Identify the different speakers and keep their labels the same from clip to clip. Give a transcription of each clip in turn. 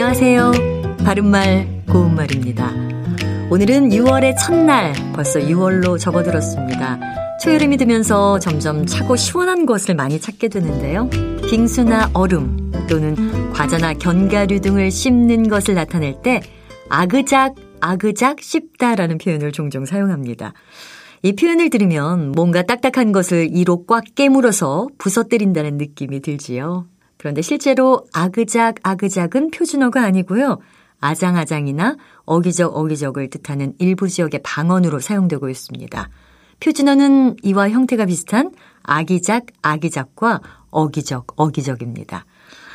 Speaker 1: 안녕하세요. 바른말, 고운말입니다. 오늘은 6월의 첫날, 벌써 6월로 접어들었습니다. 초여름이 되면서 점점 차고 시원한 것을 많이 찾게 되는데요. 빙수나 얼음 또는 과자나 견과류 등을 씹는 것을 나타낼 때 아그작, 아그작 씹다라는 표현을 종종 사용합니다. 이 표현을 들으면 뭔가 딱딱한 것을 이로 꽉 깨물어서 부서뜨린다는 느낌이 들지요. 그런데 실제로 아그작 아그작은 표준어가 아니고요. 아장아장이나 어기적 어기적을 뜻하는 일부 지역의 방언으로 사용되고 있습니다. 표준어는 이와 형태가 비슷한 아기작 아기작과 어기적 어기적입니다.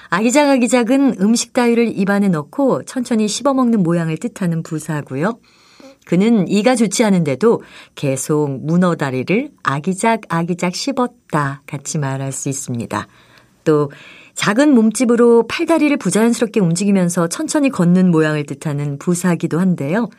Speaker 1: 아기작 아기작은 음식 따위를 입안에 넣고 천천히 씹어먹는 모양을 뜻하는 부사고요. 그는 이가 좋지 않은데도 계속 문어 다리를 아기작 아기작 씹었다 같이 말할 수 있습니다. 또 작은 몸집으로 팔다리를 부자연스럽게 움직이면서 천천히 걷는 모양을 뜻하는 부사기도 한데요.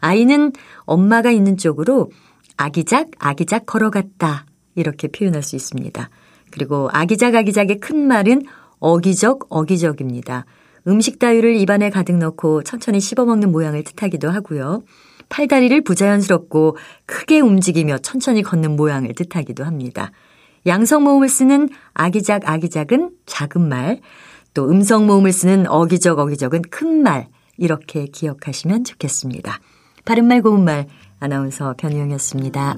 Speaker 1: 아이는 엄마가 있는 쪽으로 아기작 아기작 걸어갔다 이렇게 표현할 수 있습니다. 그리고 아기작 아기작의 큰 말은 어기적 어기적입니다. 음식 따위를 입안에 가득 넣고 천천히 씹어먹는 모양을 뜻하기도 하고요. 팔다리를 부자연스럽고 크게 움직이며 천천히 걷는 모양을 뜻하기도 합니다. 양성 모음을 쓰는 아기작 아기작은 작은 말, 또 음성 모음을 쓰는 어기적 어기적은 큰 말, 이렇게 기억하시면 좋겠습니다. 바른말 고운말 아나운서 변희영이었습니다.